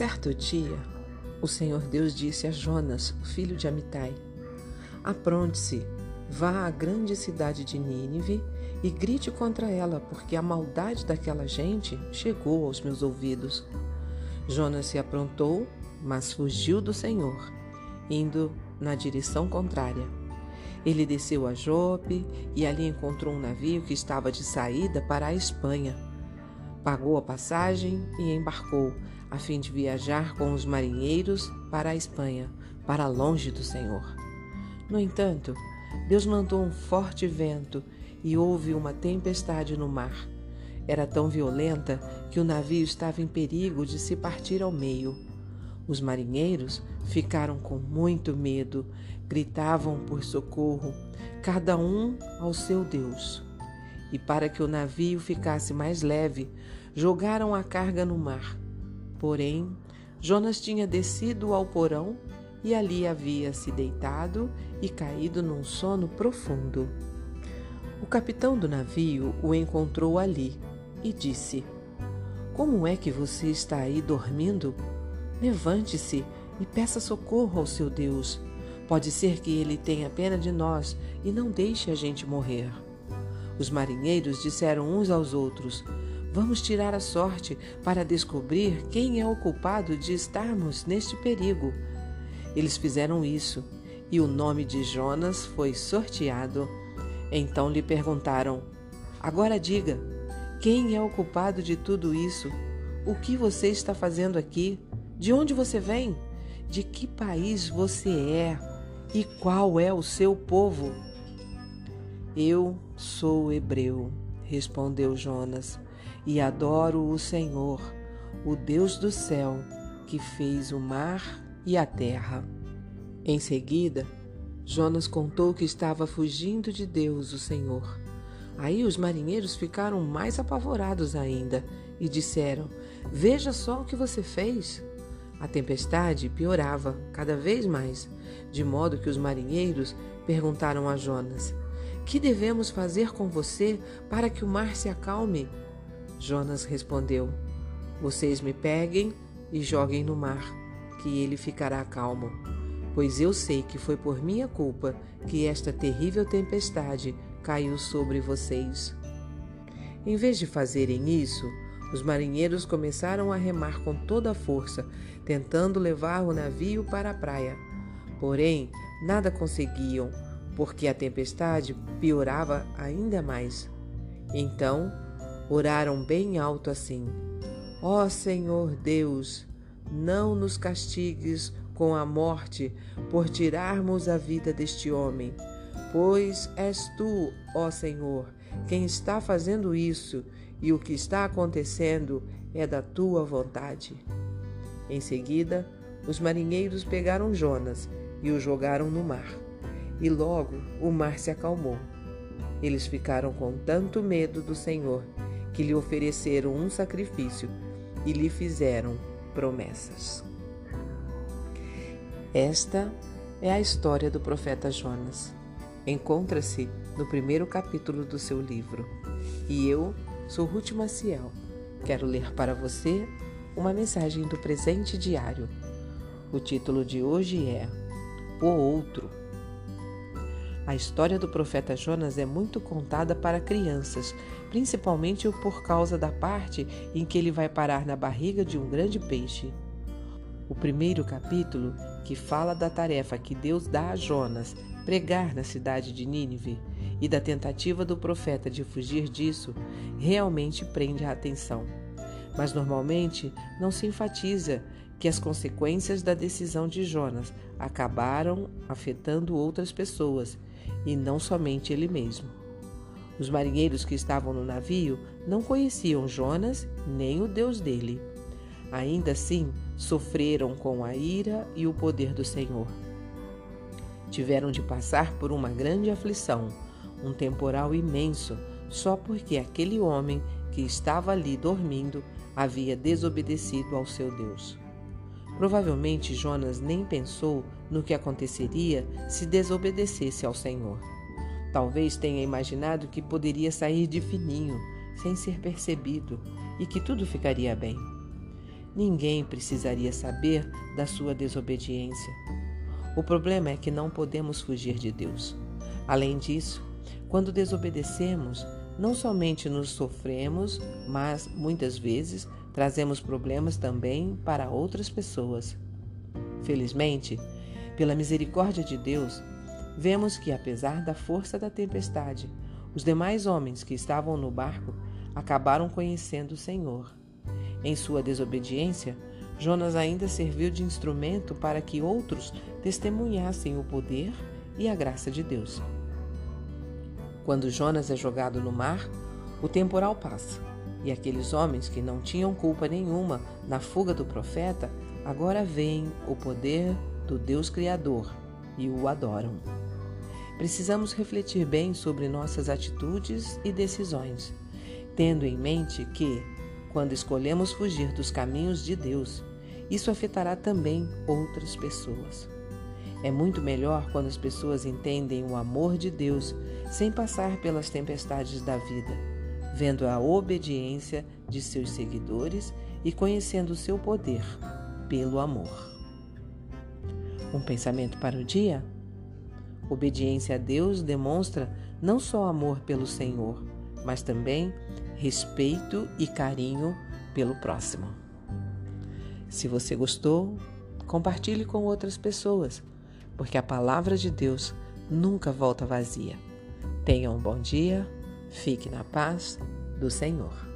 Certo dia, o Senhor Deus disse a Jonas, filho de Amitai: Apronte-se, vá à grande cidade de Nínive e grite contra ela, porque a maldade daquela gente chegou aos meus ouvidos. Jonas se aprontou, mas fugiu do Senhor, indo na direção contrária. Ele desceu a Jope e ali encontrou um navio que estava de saída para a Espanha. Pagou a passagem e embarcou, a fim de viajar com os marinheiros para a Espanha, para longe do Senhor. No entanto, Deus mandou um forte vento e houve uma tempestade no mar. Era tão violenta que o navio estava em perigo de se partir ao meio. Os marinheiros ficaram com muito medo, gritavam por socorro, cada um ao seu Deus. E para que o navio ficasse mais leve, jogaram a carga no mar. Porém, Jonas tinha descido ao porão e ali havia se deitado e caído num sono profundo. O capitão do navio o encontrou ali e disse: Como é que você está aí dormindo? Levante-se e peça socorro ao seu Deus. Pode ser que ele tenha pena de nós e não deixe a gente morrer. Os marinheiros disseram uns aos outros: Vamos tirar a sorte para descobrir quem é o culpado de estarmos neste perigo. Eles fizeram isso e o nome de Jonas foi sorteado. Então lhe perguntaram: Agora diga, quem é o culpado de tudo isso? O que você está fazendo aqui? De onde você vem? De que país você é? E qual é o seu povo? Eu sou hebreu, respondeu Jonas, e adoro o Senhor, o Deus do céu, que fez o mar e a terra. Em seguida, Jonas contou que estava fugindo de Deus, o Senhor. Aí os marinheiros ficaram mais apavorados ainda e disseram: Veja só o que você fez. A tempestade piorava cada vez mais, de modo que os marinheiros perguntaram a Jonas: Que devemos fazer com você para que o mar se acalme? Jonas respondeu: Vocês me peguem e joguem no mar, que ele ficará calmo. Pois eu sei que foi por minha culpa que esta terrível tempestade caiu sobre vocês. Em vez de fazerem isso, os marinheiros começaram a remar com toda a força, tentando levar o navio para a praia. Porém, nada conseguiam, porque a tempestade piorava ainda mais. Então, oraram bem alto assim: Ó oh Senhor Deus, não nos castigues com a morte por tirarmos a vida deste homem, pois és tu, ó Senhor, quem está fazendo isso e o que está acontecendo é da tua vontade. Em seguida, os marinheiros pegaram Jonas e o jogaram no mar. E logo o mar se acalmou. Eles ficaram com tanto medo do Senhor que lhe ofereceram um sacrifício e lhe fizeram promessas. Esta é a história do profeta Jonas. Encontra-se no primeiro capítulo do seu livro. E eu Sou Ruth Maciel. Quero ler para você uma mensagem do presente diário. O título de hoje é O Outro. A história do profeta Jonas é muito contada para crianças, principalmente por causa da parte em que ele vai parar na barriga de um grande peixe. O primeiro capítulo, que fala da tarefa que Deus dá a Jonas, pregar na cidade de Nínive, e da tentativa do profeta de fugir disso, realmente prende a atenção. Mas normalmente não se enfatiza que as consequências da decisão de Jonas acabaram afetando outras pessoas e não somente ele mesmo. Os marinheiros que estavam no navio não conheciam Jonas nem o Deus dele. Ainda assim, sofreram com a ira e o poder do Senhor. Tiveram de passar por uma grande aflição um temporal imenso, só porque aquele homem que estava ali dormindo havia desobedecido ao seu Deus. Provavelmente Jonas nem pensou no que aconteceria se desobedecesse ao Senhor. Talvez tenha imaginado que poderia sair de fininho, sem ser percebido, e que tudo ficaria bem. ninguém precisaria saber da sua desobediência. O problema é que não podemos fugir de Deus. Além disso, quando desobedecemos, não somente nos sofremos, mas muitas vezes trazemos problemas também para outras pessoas. Felizmente, pela misericórdia de Deus, vemos que, apesar da força da tempestade, os demais homens que estavam no barco acabaram conhecendo o Senhor. Em sua desobediência, Jonas ainda serviu de instrumento para que outros testemunhassem o poder e a graça de Deus. Quando Jonas é jogado no mar, o temporal passa, e aqueles homens que não tinham culpa nenhuma na fuga do profeta agora veem o poder do Deus Criador e o adoram. Precisamos refletir bem sobre nossas atitudes e decisões, tendo em mente que, quando escolhemos fugir dos caminhos de Deus, isso afetará também outras pessoas. É muito melhor quando as pessoas entendem o amor de Deus sem passar pelas tempestades da vida, vendo a obediência de seus seguidores e conhecendo seu poder pelo amor. Um pensamento para o dia? Obediência a Deus demonstra não só amor pelo Senhor, mas também respeito e carinho pelo próximo. Se você gostou, compartilhe com outras pessoas porque a palavra de Deus nunca volta vazia. Tenha um bom dia, fique na paz do Senhor.